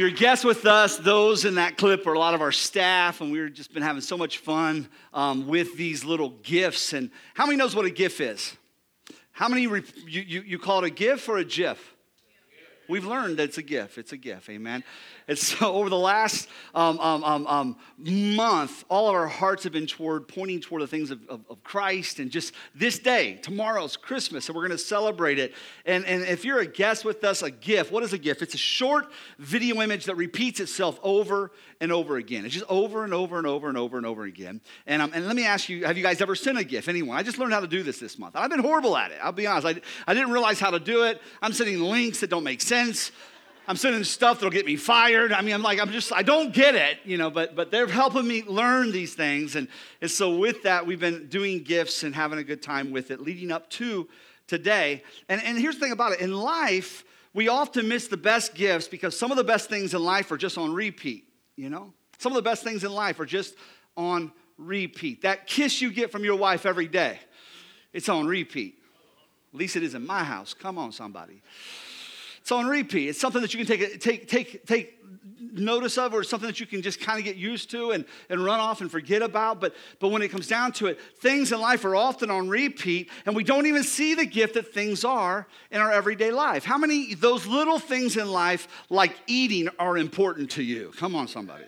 you're a guest with us, those in that clip are a lot of our staff, and we've just been having so much fun um, with these little gifts. And how many knows what a GIF is? How many re- you, you, you call it a GIF or a GIF? We've learned that it's a gift. It's a gift. Amen. And so over the last um, um, um, um, month, all of our hearts have been toward pointing toward the things of, of, of Christ. And just this day, tomorrow's Christmas, and we're going to celebrate it. And, and if you're a guest with us, a gift, what is a gift? It's a short video image that repeats itself over and over again. It's just over and over and over and over and over again. And, um, and let me ask you, have you guys ever sent a gift? Anyone? I just learned how to do this this month. I've been horrible at it. I'll be honest. I, I didn't realize how to do it. I'm sending links that don't make sense. I'm sending stuff that'll get me fired. I mean, I'm like, I'm just, I don't get it, you know, but but they're helping me learn these things. And, and so with that, we've been doing gifts and having a good time with it, leading up to today. And, and here's the thing about it. In life, we often miss the best gifts because some of the best things in life are just on repeat, you know? Some of the best things in life are just on repeat. That kiss you get from your wife every day, it's on repeat. At least it is in my house. Come on, somebody. It's on repeat. It's something that you can take, take, take, take notice of or something that you can just kind of get used to and, and run off and forget about. But, but when it comes down to it, things in life are often on repeat, and we don't even see the gift that things are in our everyday life. How many those little things in life, like eating, are important to you? Come on, somebody.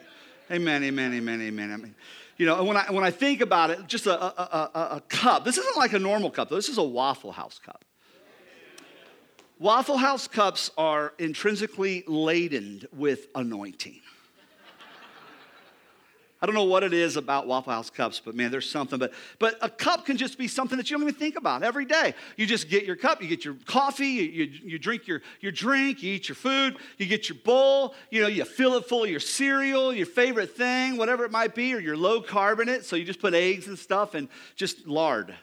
Amen, amen, amen, amen. I mean, you know, when I, when I think about it, just a, a, a, a cup, this isn't like a normal cup, though. This is a Waffle House cup. Waffle House cups are intrinsically laden with anointing. I don't know what it is about Waffle House cups, but man, there's something. But, but a cup can just be something that you don't even think about every day. You just get your cup, you get your coffee, you, you, you, drink your, your drink, you eat your food, you get your bowl, you know, you fill it full of your cereal, your favorite thing, whatever it might be, or your low carbonate. So you just put eggs and stuff and just lard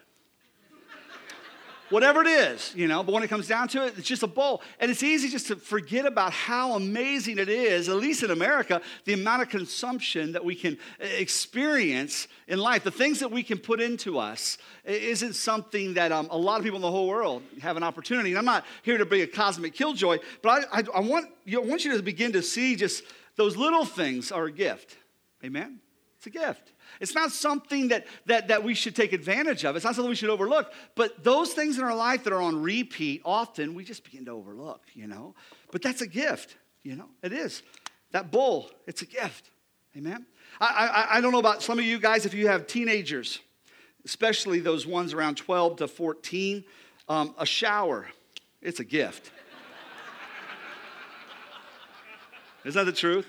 whatever it is, you know, but when it comes down to it, it's just a bowl. And it's easy just to forget about how amazing it is, at least in America, the amount of consumption that we can experience in life. The things that we can put into us isn't something that um, a lot of people in the whole world have an opportunity. And I'm not here to be a cosmic killjoy, but I, I, I want, you know, I want you to begin to see just those little things are a gift. Amen? It's a gift. It's not something that, that, that we should take advantage of. It's not something we should overlook. But those things in our life that are on repeat, often we just begin to overlook, you know. But that's a gift, you know. It is. That bull, it's a gift. Amen. I, I, I don't know about some of you guys if you have teenagers, especially those ones around 12 to 14. Um, a shower, it's a gift. Isn't that the truth?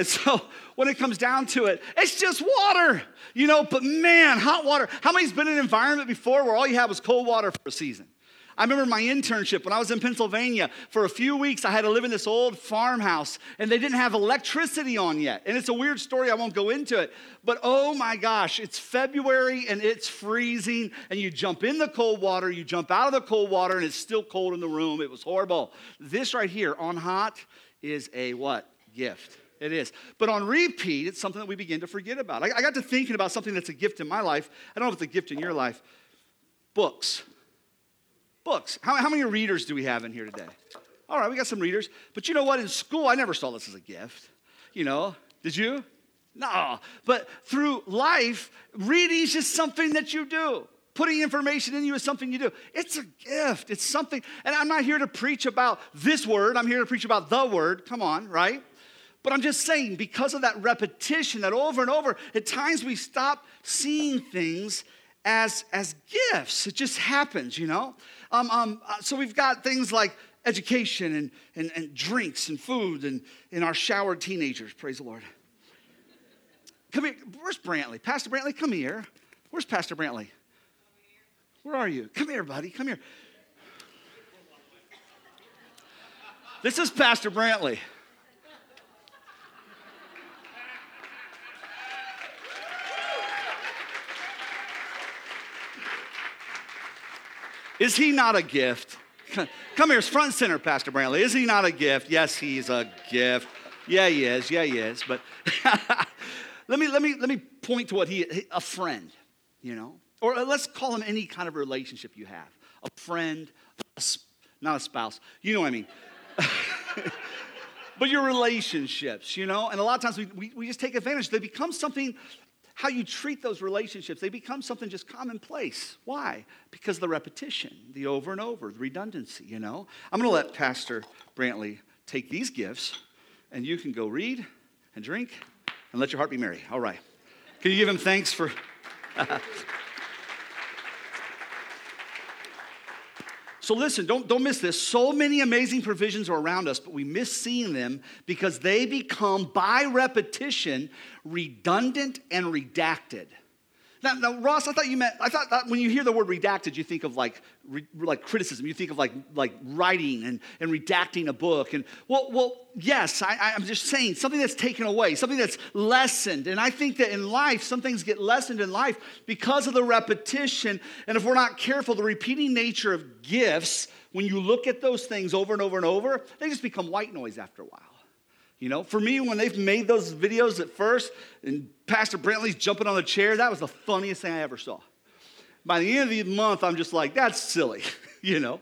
And so when it comes down to it, it's just water, you know, but man, hot water. How many's been in an environment before where all you had was cold water for a season? I remember my internship when I was in Pennsylvania. For a few weeks, I had to live in this old farmhouse, and they didn't have electricity on yet. And it's a weird story, I won't go into it. But oh my gosh, it's February and it's freezing, and you jump in the cold water, you jump out of the cold water, and it's still cold in the room. It was horrible. This right here, on hot, is a what? Gift. It is. But on repeat, it's something that we begin to forget about. I, I got to thinking about something that's a gift in my life. I don't know if it's a gift in your life. Books. Books. How, how many readers do we have in here today? All right, we got some readers. But you know what? In school, I never saw this as a gift. You know, did you? No. But through life, reading is just something that you do putting information in you is something you do. It's a gift. It's something. And I'm not here to preach about this word. I'm here to preach about the word. Come on, right? But I'm just saying, because of that repetition, that over and over, at times we stop seeing things as, as gifts. It just happens, you know? Um, um, uh, so we've got things like education and, and, and drinks and food and, and our showered teenagers, praise the Lord. Come here. Where's Brantley? Pastor Brantley, come here. Where's Pastor Brantley? Where are you? Come here, buddy. Come here. This is Pastor Brantley. Is he not a gift? Come here, front and center, Pastor Brantley. Is he not a gift? Yes, he's a gift. Yeah, he is. Yeah, he is. But let me let me let me point to what he a friend, you know, or uh, let's call him any kind of relationship you have. A friend, a, not a spouse. You know what I mean. but your relationships, you know? And a lot of times we, we, we just take advantage. They become something, how you treat those relationships, they become something just commonplace. Why? Because the repetition, the over and over, the redundancy, you know? I'm gonna let Pastor Brantley take these gifts and you can go read and drink and let your heart be merry. All right. Can you give him thanks for. So listen, don't, don't miss this. So many amazing provisions are around us, but we miss seeing them because they become, by repetition, redundant and redacted. Now, now, Ross, I thought you meant, I thought that when you hear the word redacted, you think of like, re, like criticism. You think of like, like writing and, and redacting a book. And well, well yes, I, I'm just saying something that's taken away, something that's lessened. And I think that in life, some things get lessened in life because of the repetition. And if we're not careful, the repeating nature of gifts, when you look at those things over and over and over, they just become white noise after a while. You know, for me, when they've made those videos at first, and Pastor Brantley's jumping on the chair, that was the funniest thing I ever saw. By the end of the month, I'm just like, that's silly, you know?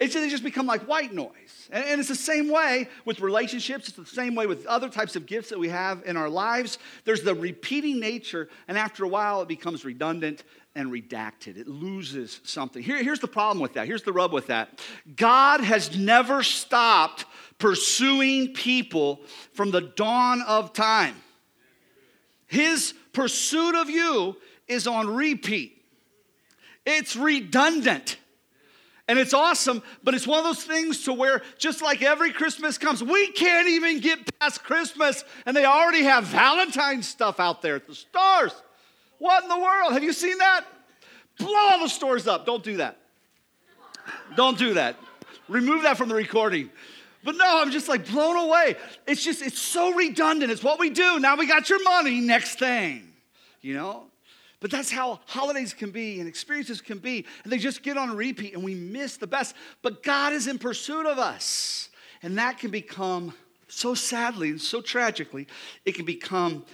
It's, they just become like white noise. And, and it's the same way with relationships, it's the same way with other types of gifts that we have in our lives. There's the repeating nature, and after a while, it becomes redundant and redacted. It loses something. Here, here's the problem with that. Here's the rub with that. God has never stopped pursuing people from the dawn of time. His pursuit of you is on repeat. It's redundant. And it's awesome, but it's one of those things to where just like every Christmas comes, we can't even get past Christmas and they already have Valentine's stuff out there at the stores. What in the world? Have you seen that? Blow all the stores up. Don't do that. Don't do that. Remove that from the recording. But no, I'm just like blown away. It's just, it's so redundant. It's what we do. Now we got your money, next thing, you know? But that's how holidays can be and experiences can be. And they just get on repeat and we miss the best. But God is in pursuit of us. And that can become so sadly and so tragically, it can become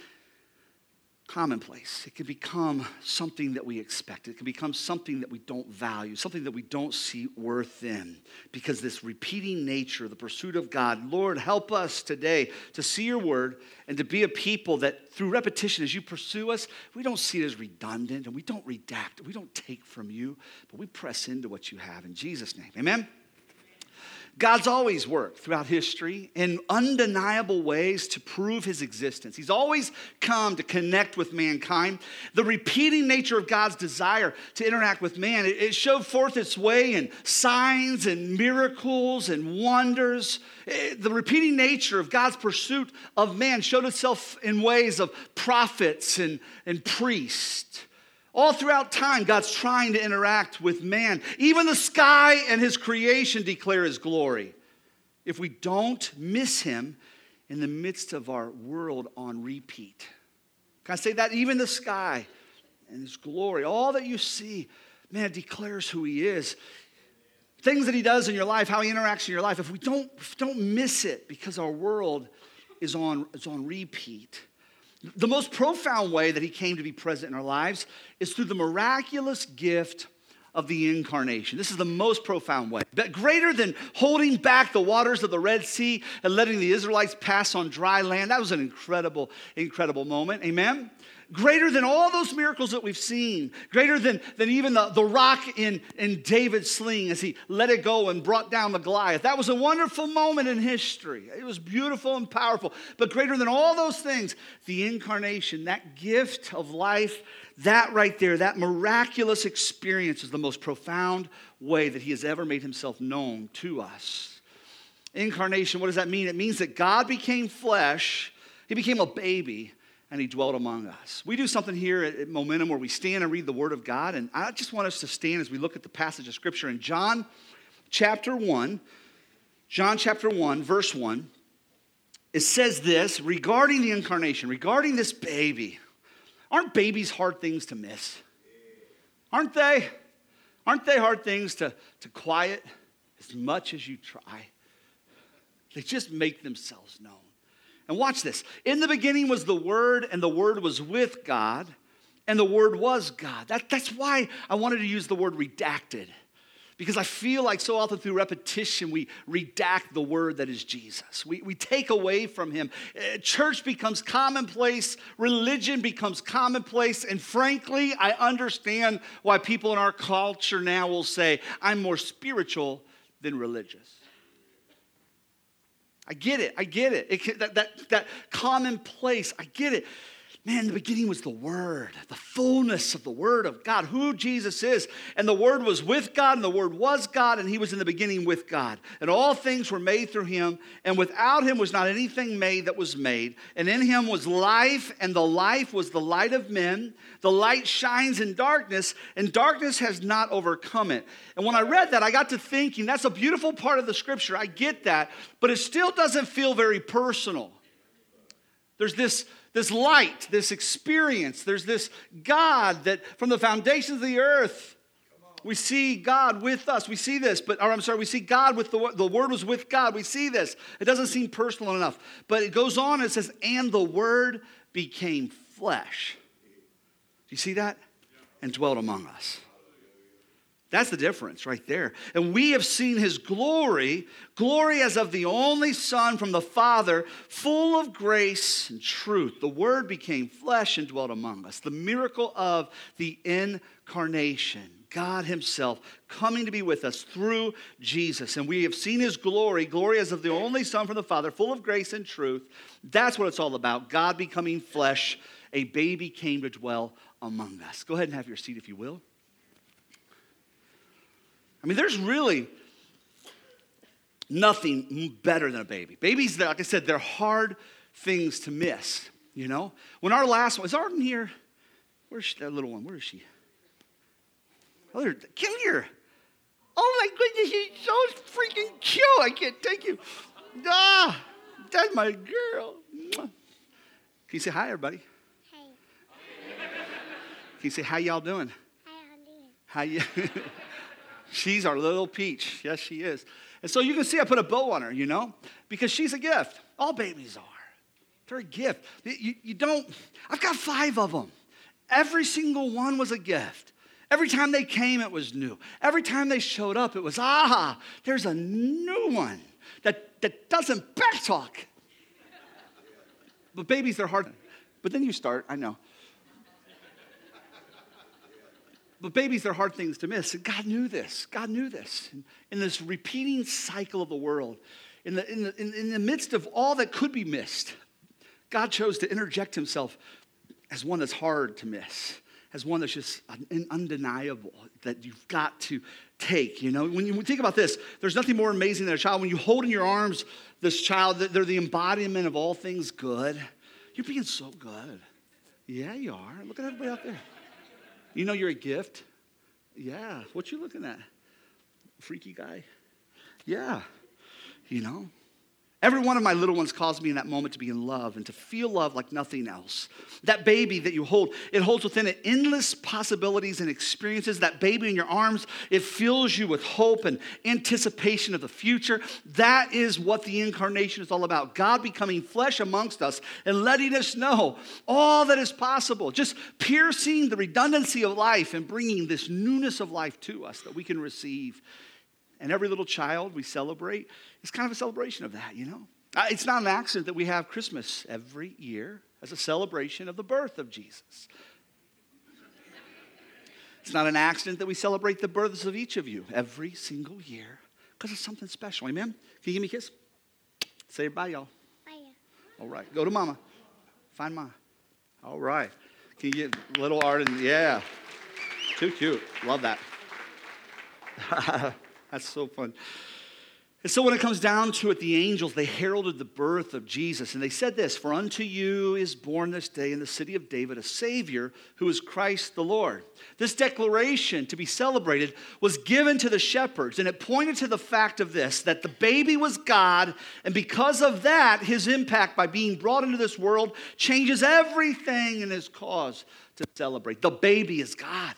commonplace. It can become something that we expect. It can become something that we don't value, something that we don't see worth in. Because this repeating nature, the pursuit of God, Lord, help us today to see your word and to be a people that through repetition, as you pursue us, we don't see it as redundant and we don't redact, we don't take from you, but we press into what you have in Jesus' name. Amen. God's always worked throughout history in undeniable ways to prove his existence. He's always come to connect with mankind. The repeating nature of God's desire to interact with man, it showed forth its way in signs and miracles and wonders. Eh, the repeating nature of God's pursuit of man showed itself in ways of prophets and, and priests. All throughout time, God's trying to interact with man. Even the sky and his creation declare his glory. If we don't miss him in the midst of our world on repeat. Can I say that? Even the sky and his glory, all that you see, man, declares who he is. Things that he does in your life, how he interacts in your life, if we don't, if don't miss it because our world is on, is on repeat, the most profound way that he came to be present in our lives is through the miraculous gift of the incarnation. This is the most profound way. But greater than holding back the waters of the Red Sea and letting the Israelites pass on dry land, that was an incredible, incredible moment. Amen? Greater than all those miracles that we've seen, greater than, than even the, the rock in, in David's sling as he let it go and brought down the Goliath. That was a wonderful moment in history. It was beautiful and powerful. But greater than all those things, the incarnation, that gift of life, that right there, that miraculous experience is the most profound way that he has ever made himself known to us. Incarnation, what does that mean? It means that God became flesh, he became a baby and he dwelt among us. We do something here at Momentum where we stand and read the Word of God, and I just want us to stand as we look at the passage of Scripture in John chapter 1. John chapter 1, verse 1. It says this regarding the incarnation, regarding this baby. Aren't babies hard things to miss? Aren't they? Aren't they hard things to, to quiet as much as you try? They just make themselves known. And watch this. In the beginning was the Word, and the Word was with God, and the Word was God. That, that's why I wanted to use the word redacted. Because I feel like so often through repetition, we redact the word that is Jesus. We, we take away from him. Uh, church becomes commonplace, religion becomes commonplace, and frankly, I understand why people in our culture now will say, I'm more spiritual than religious. I get it. I get it. it that, that, that commonplace, I get it. Man, the beginning was the Word, the fullness of the Word of God, who Jesus is. And the Word was with God, and the Word was God, and He was in the beginning with God. And all things were made through Him, and without Him was not anything made that was made. And in Him was life, and the life was the light of men. The light shines in darkness, and darkness has not overcome it. And when I read that, I got to thinking that's a beautiful part of the Scripture. I get that, but it still doesn't feel very personal. There's this this light, this experience. There's this God that from the foundations of the earth, we see God with us. We see this, but I'm sorry, we see God with the the word was with God. We see this. It doesn't seem personal enough. But it goes on, it says, and the word became flesh. Do you see that? And dwelt among us. That's the difference right there. And we have seen his glory, glory as of the only Son from the Father, full of grace and truth. The Word became flesh and dwelt among us. The miracle of the incarnation. God Himself coming to be with us through Jesus. And we have seen His glory, glory as of the only Son from the Father, full of grace and truth. That's what it's all about. God becoming flesh. A baby came to dwell among us. Go ahead and have your seat if you will. I mean, there's really nothing better than a baby. Babies, like I said, they're hard things to miss, you know? When our last one, is Arden here? Where's she, that little one? Where is she? Oh, there, come here. Oh my goodness, she's so freaking cute. I can't take you. Ah, that's my girl. Can you say hi, everybody? Hi. Can you say how y'all doing? Hi, I'm doing. How you? She's our little peach. Yes, she is. And so you can see I put a bow on her, you know, because she's a gift. All babies are. They're a gift. You, you don't, I've got five of them. Every single one was a gift. Every time they came, it was new. Every time they showed up, it was, ah, there's a new one that, that doesn't back talk. But babies, they're hard. But then you start, I know. But babies are hard things to miss. God knew this. God knew this. In, in this repeating cycle of the world, in the, in, the, in, in the midst of all that could be missed, God chose to interject himself as one that's hard to miss, as one that's just undeniable, that you've got to take. You know, when you think about this, there's nothing more amazing than a child. When you hold in your arms this child, they're the embodiment of all things good. You're being so good. Yeah, you are. Look at everybody out there. You know you're a gift? Yeah. What you looking at? Freaky guy? Yeah. You know? Every one of my little ones caused me in that moment to be in love and to feel love like nothing else. That baby that you hold, it holds within it endless possibilities and experiences. That baby in your arms, it fills you with hope and anticipation of the future. That is what the incarnation is all about. God becoming flesh amongst us and letting us know all that is possible, just piercing the redundancy of life and bringing this newness of life to us that we can receive and every little child we celebrate is kind of a celebration of that, you know? Uh, it's not an accident that we have Christmas every year as a celebration of the birth of Jesus. It's not an accident that we celebrate the births of each of you every single year because it's something special. Amen? Can you give me a kiss? Say bye, y'all. Bye. All right. Go to mama. Find mama. All right. Can you get little Arden? Yeah. Too cute. Love that. That's so fun. And so when it comes down to it, the angels, they heralded the birth of Jesus. And they said this For unto you is born this day in the city of David a Savior who is Christ the Lord. This declaration to be celebrated was given to the shepherds. And it pointed to the fact of this that the baby was God. And because of that, his impact by being brought into this world changes everything in his cause to celebrate. The baby is God.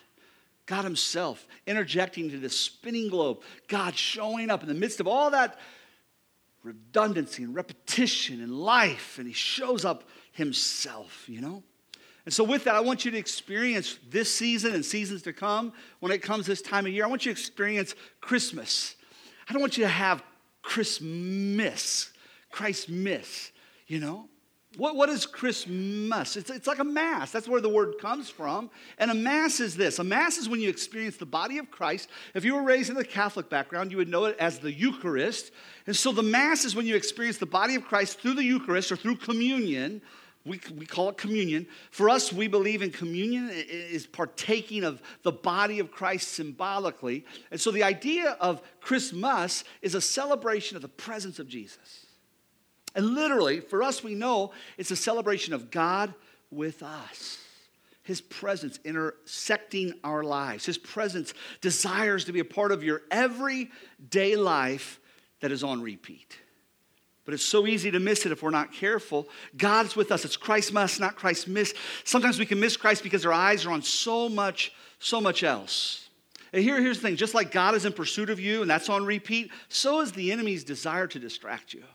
God Himself interjecting into this spinning globe, God showing up in the midst of all that redundancy and repetition and life, and He shows up Himself, you know? And so, with that, I want you to experience this season and seasons to come when it comes this time of year. I want you to experience Christmas. I don't want you to have Christmas, Christ miss, you know? What, what is Christmas? It's, it's like a mass. That's where the word comes from. And a mass is this a mass is when you experience the body of Christ. If you were raised in the Catholic background, you would know it as the Eucharist. And so the mass is when you experience the body of Christ through the Eucharist or through communion. We, we call it communion. For us, we believe in communion is partaking of the body of Christ symbolically. And so the idea of Christmas is a celebration of the presence of Jesus. And literally, for us, we know it's a celebration of God with us. His presence intersecting our lives. His presence desires to be a part of your everyday life that is on repeat. But it's so easy to miss it if we're not careful. God's with us. It's Christ must, not Christ miss. Sometimes we can miss Christ because our eyes are on so much, so much else. And here, here's the thing just like God is in pursuit of you and that's on repeat, so is the enemy's desire to distract you.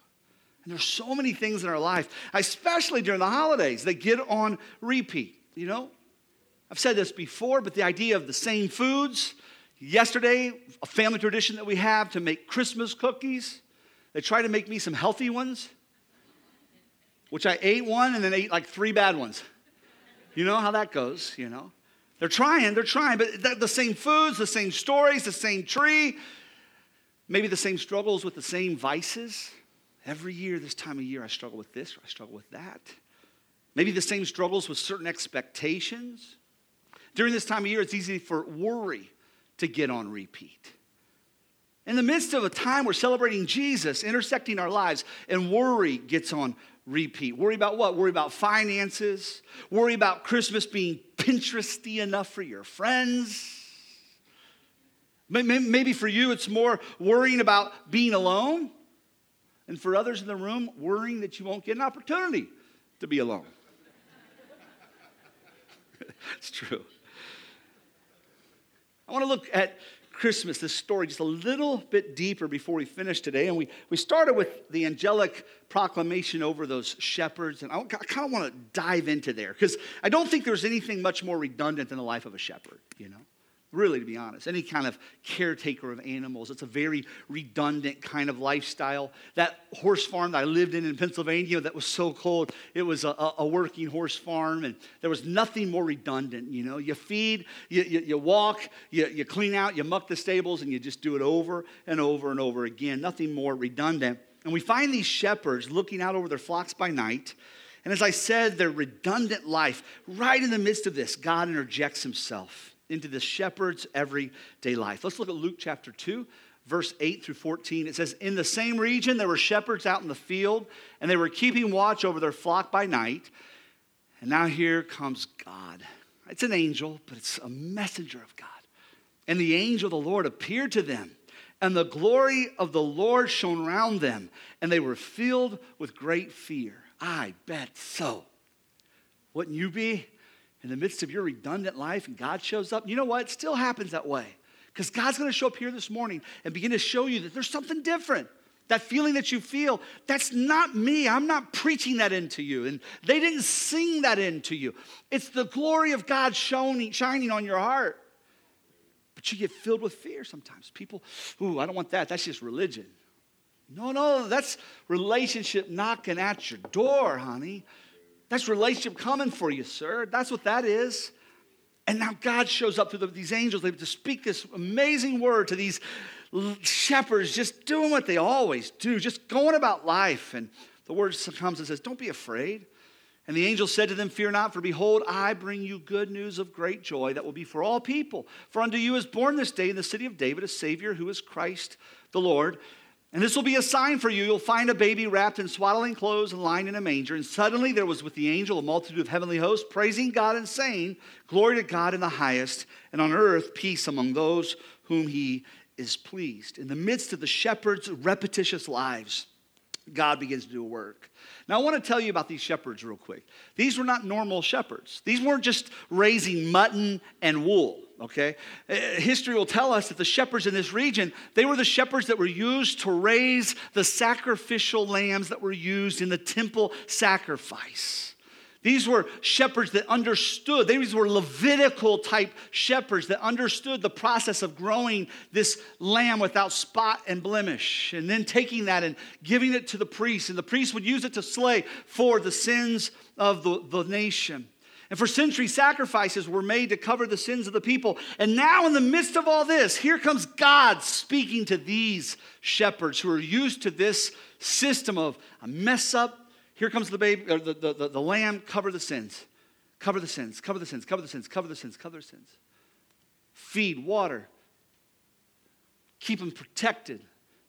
And there's so many things in our life, especially during the holidays, that get on repeat. You know, I've said this before, but the idea of the same foods. Yesterday, a family tradition that we have to make Christmas cookies. They tried to make me some healthy ones, which I ate one and then ate like three bad ones. You know how that goes, you know? They're trying, they're trying, but the same foods, the same stories, the same tree, maybe the same struggles with the same vices. Every year, this time of year, I struggle with this I struggle with that. Maybe the same struggles with certain expectations. During this time of year, it's easy for worry to get on repeat. In the midst of a time we're celebrating Jesus, intersecting our lives, and worry gets on repeat. Worry about what? Worry about finances. Worry about Christmas being Pinteresty enough for your friends. Maybe for you, it's more worrying about being alone. And for others in the room, worrying that you won't get an opportunity to be alone. it's true. I want to look at Christmas, this story, just a little bit deeper before we finish today. And we, we started with the angelic proclamation over those shepherds. And I, I kind of want to dive into there because I don't think there's anything much more redundant than the life of a shepherd, you know? Really, to be honest. Any kind of caretaker of animals. It's a very redundant kind of lifestyle. That horse farm that I lived in in Pennsylvania that was so cold, it was a, a working horse farm, and there was nothing more redundant. You know, you feed, you, you, you walk, you, you clean out, you muck the stables, and you just do it over and over and over again. Nothing more redundant. And we find these shepherds looking out over their flocks by night. And as I said, their redundant life, right in the midst of this, God interjects himself into the shepherd's everyday life. Let's look at Luke chapter 2, verse 8 through 14. It says, In the same region, there were shepherds out in the field, and they were keeping watch over their flock by night. And now here comes God. It's an angel, but it's a messenger of God. And the angel of the Lord appeared to them, and the glory of the Lord shone around them, and they were filled with great fear. I bet so. Wouldn't you be? In the midst of your redundant life and God shows up, you know what? It still happens that way. Because God's going to show up here this morning and begin to show you that there's something different. That feeling that you feel, that's not me. I'm not preaching that into you. And they didn't sing that into you. It's the glory of God shining, shining on your heart. But you get filled with fear sometimes. People, ooh, I don't want that. That's just religion. No, no, that's relationship knocking at your door, honey. That's relationship coming for you, sir. That's what that is. And now God shows up through the, these angels. They to speak this amazing word to these shepherds, just doing what they always do, just going about life. And the word comes and says, Don't be afraid. And the angel said to them, Fear not, for behold, I bring you good news of great joy that will be for all people. For unto you is born this day in the city of David a Savior who is Christ the Lord. And this will be a sign for you. You'll find a baby wrapped in swaddling clothes and lying in a manger. And suddenly there was with the angel a multitude of heavenly hosts, praising God and saying, Glory to God in the highest, and on earth peace among those whom he is pleased. In the midst of the shepherds' repetitious lives, God begins to do a work. Now, I want to tell you about these shepherds real quick. These were not normal shepherds, these weren't just raising mutton and wool okay? Uh, history will tell us that the shepherds in this region, they were the shepherds that were used to raise the sacrificial lambs that were used in the temple sacrifice. These were shepherds that understood. These were Levitical type shepherds that understood the process of growing this lamb without spot and blemish, and then taking that and giving it to the priest. And the priest would use it to slay for the sins of the, the nation. And for centuries, sacrifices were made to cover the sins of the people. And now, in the midst of all this, here comes God speaking to these shepherds who are used to this system of mess up here comes the baby, or the, the, the, the lamb, cover the sins. Cover the sins, cover the sins, cover the sins, cover the sins, cover the sins. Feed, water. Keep them protected.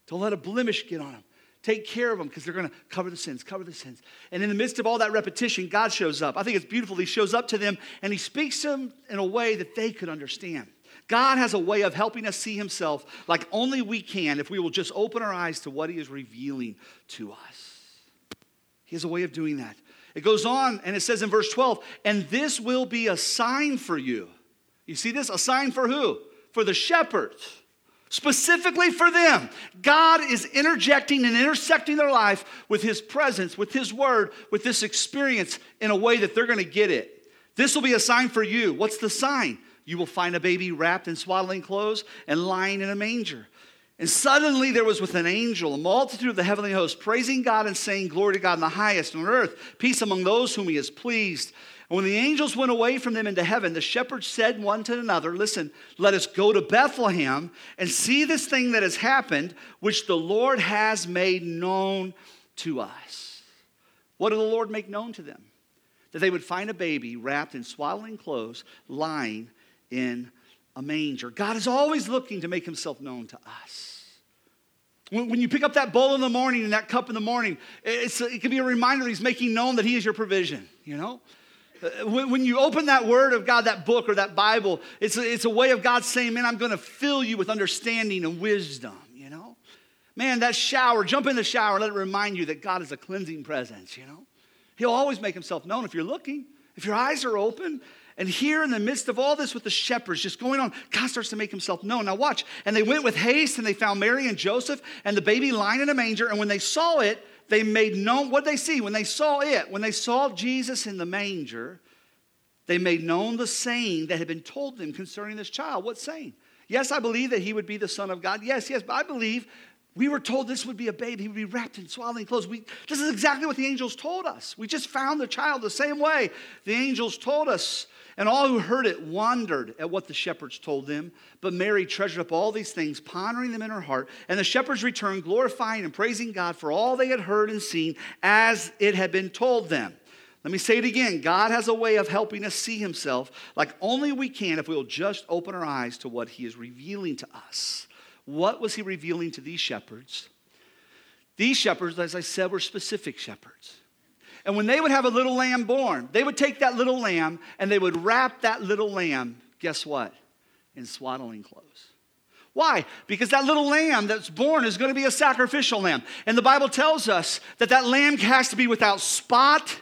Don't let a blemish get on them. Take care of them because they're going to cover the sins, cover the sins. And in the midst of all that repetition, God shows up. I think it's beautiful. He shows up to them and he speaks to them in a way that they could understand. God has a way of helping us see himself like only we can if we will just open our eyes to what he is revealing to us. He has a way of doing that. It goes on and it says in verse 12, and this will be a sign for you. You see this? A sign for who? For the shepherds. Specifically for them. God is interjecting and intersecting their life with His presence, with His word, with this experience in a way that they're going to get it. This will be a sign for you. What's the sign? You will find a baby wrapped in swaddling clothes and lying in a manger. And suddenly there was with an angel a multitude of the heavenly host praising God and saying, Glory to God in the highest, and on earth, peace among those whom he has pleased. And when the angels went away from them into heaven, the shepherds said one to another, Listen, let us go to Bethlehem and see this thing that has happened, which the Lord has made known to us. What did the Lord make known to them? That they would find a baby wrapped in swaddling clothes, lying in a manger. God is always looking to make himself known to us. When, you pick up that bowl in the morning and that cup in the morning, it can be a reminder that he's making known that he is your provision, you know? Uh, when, when you open that word of God, that book or that Bible, it's a, it's a way of God saying, man, I'm going to fill you with understanding and wisdom, you know? Man, that shower, jump in the shower, and let it remind you that God is a cleansing presence, you know? He'll always make himself known if you're looking. If your eyes are open, and here in the midst of all this with the shepherds just going on, God starts to make himself known. Now watch. And they went with haste and they found Mary and Joseph and the baby lying in a manger. And when they saw it, they made known what they see. When they saw it, when they saw Jesus in the manger, they made known the saying that had been told them concerning this child. What saying? Yes, I believe that he would be the Son of God. Yes, yes, but I believe we were told this would be a babe. He would be wrapped in swaddling clothes. We, this is exactly what the angels told us. We just found the child the same way the angels told us. And all who heard it wondered at what the shepherds told them. But Mary treasured up all these things, pondering them in her heart. And the shepherds returned, glorifying and praising God for all they had heard and seen as it had been told them. Let me say it again God has a way of helping us see Himself like only we can if we will just open our eyes to what He is revealing to us. What was He revealing to these shepherds? These shepherds, as I said, were specific shepherds. And when they would have a little lamb born, they would take that little lamb and they would wrap that little lamb, guess what? In swaddling clothes. Why? Because that little lamb that's born is going to be a sacrificial lamb. And the Bible tells us that that lamb has to be without spot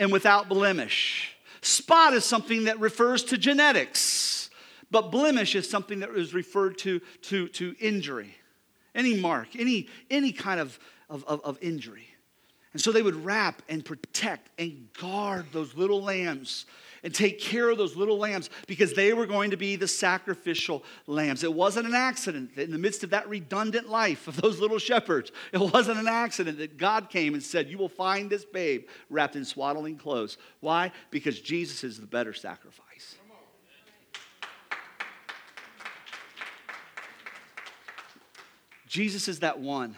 and without blemish. Spot is something that refers to genetics, but blemish is something that is referred to to, to injury, any mark, any, any kind of, of, of, of injury. And so they would wrap and protect and guard those little lambs and take care of those little lambs because they were going to be the sacrificial lambs. It wasn't an accident that in the midst of that redundant life of those little shepherds, it wasn't an accident that God came and said, You will find this babe wrapped in swaddling clothes. Why? Because Jesus is the better sacrifice. Jesus is that one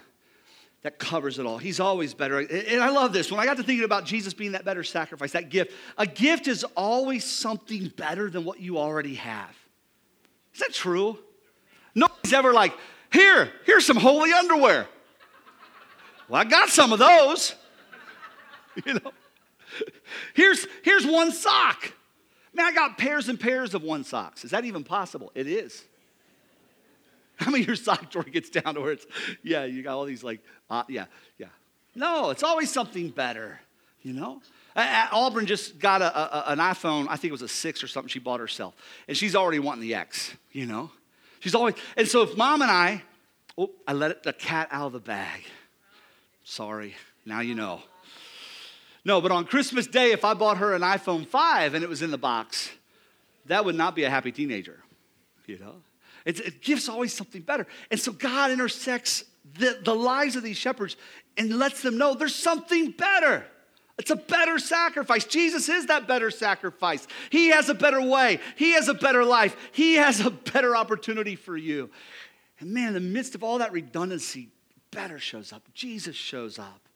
that covers it all. He's always better. And I love this. When I got to thinking about Jesus being that better sacrifice, that gift, a gift is always something better than what you already have. Is that true? Nobody's ever like, here, here's some holy underwear. Well, I got some of those. You know, here's, here's one sock. Man, I got pairs and pairs of one socks. Is that even possible? It is. How many of your sock drawer gets down to where it's, yeah, you got all these like, uh, yeah, yeah. No, it's always something better, you know? Auburn just got a, a, an iPhone, I think it was a six or something she bought herself. And she's already wanting the X, you know? She's always, and so if mom and I, oh, I let the cat out of the bag. Sorry, now you know. No, but on Christmas Day, if I bought her an iPhone 5 and it was in the box, that would not be a happy teenager, you know? It's, it gives always something better. And so God intersects the, the lives of these shepherds and lets them know there's something better. It's a better sacrifice. Jesus is that better sacrifice. He has a better way. He has a better life. He has a better opportunity for you. And man, in the midst of all that redundancy, better shows up. Jesus shows up.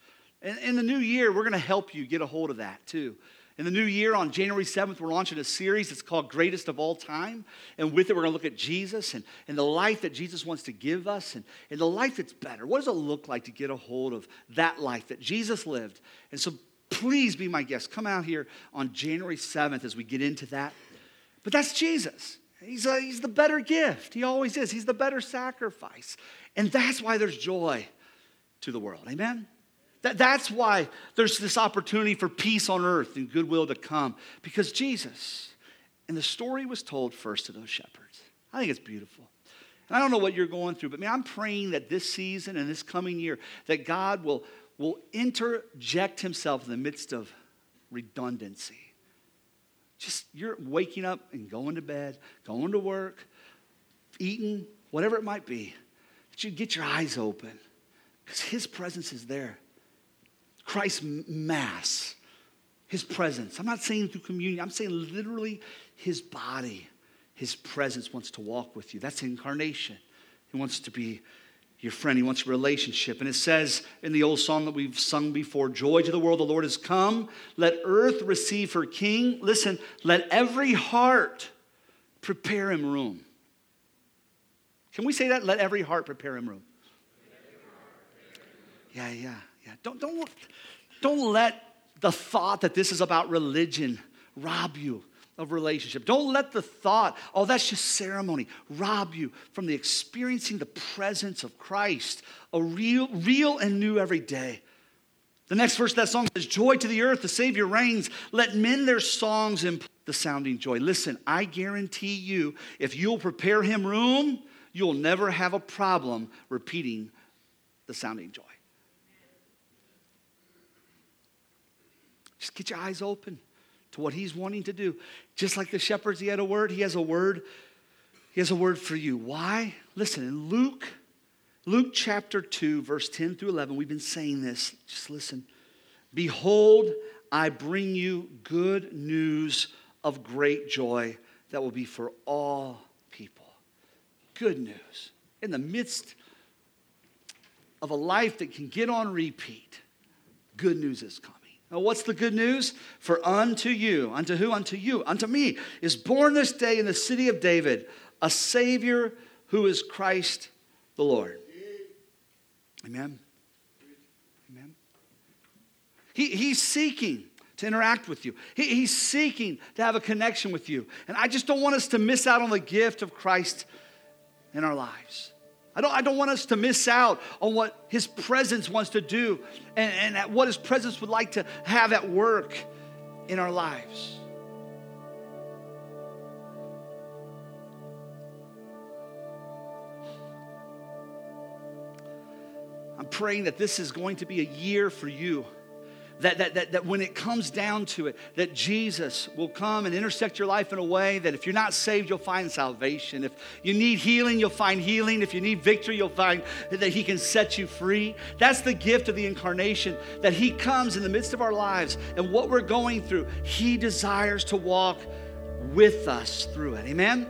And in the new year, we're going to help you get a hold of that too. In the new year, on January 7th, we're launching a series. It's called Greatest of All Time. And with it, we're going to look at Jesus and, and the life that Jesus wants to give us and, and the life that's better. What does it look like to get a hold of that life that Jesus lived? And so please be my guest. Come out here on January 7th as we get into that. But that's Jesus. He's, a, he's the better gift. He always is. He's the better sacrifice. And that's why there's joy to the world. Amen? That, that's why there's this opportunity for peace on earth and goodwill to come, because Jesus, and the story was told first to those shepherds. I think it's beautiful. And I don't know what you're going through, but man, I'm praying that this season and this coming year, that God will, will interject himself in the midst of redundancy. Just you're waking up and going to bed, going to work, eating, whatever it might be, that you get your eyes open because his presence is there. Christ's mass, his presence. I'm not saying through communion, I'm saying literally his body, his presence wants to walk with you. That's incarnation. He wants to be your friend. He wants a relationship. And it says in the old song that we've sung before Joy to the world, the Lord has come. Let earth receive her king. Listen, let every heart prepare him room. Can we say that? Let every heart prepare him room. Yeah, yeah. Yeah, don't, don't, don't let the thought that this is about religion rob you of relationship. Don't let the thought, oh, that's just ceremony, rob you from the experiencing the presence of Christ, a real, real and new every day. The next verse of that song says, Joy to the earth, the Savior reigns. Let men their songs imply the sounding joy. Listen, I guarantee you, if you'll prepare him room, you'll never have a problem repeating the sounding joy. Just get your eyes open to what he's wanting to do. Just like the shepherds, he had a word, he has a word. He has a word for you. Why? Listen, in Luke, Luke chapter 2, verse 10 through 11, we've been saying this. Just listen. Behold, I bring you good news of great joy that will be for all people. Good news. In the midst of a life that can get on repeat, good news is coming. Now, what's the good news? For unto you, unto who? Unto you, unto me, is born this day in the city of David a Savior who is Christ the Lord. Amen. Amen. He, he's seeking to interact with you, he, he's seeking to have a connection with you. And I just don't want us to miss out on the gift of Christ in our lives. I don't, I don't want us to miss out on what His presence wants to do and, and what His presence would like to have at work in our lives. I'm praying that this is going to be a year for you that, that, that, that when it comes down to it, that Jesus will come and intersect your life in a way that if you're not saved, you'll find salvation. If you need healing, you'll find healing. If you need victory, you'll find that He can set you free. That's the gift of the incarnation, that He comes in the midst of our lives and what we're going through. He desires to walk with us through it. Amen?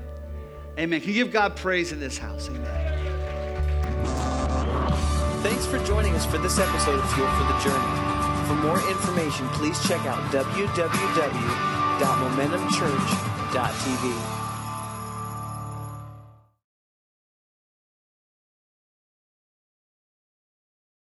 Amen. Can you give God praise in this house? Amen. Thanks for joining us for this episode of Fuel for the Journey. For more information, please check out www.momentumchurch.tv.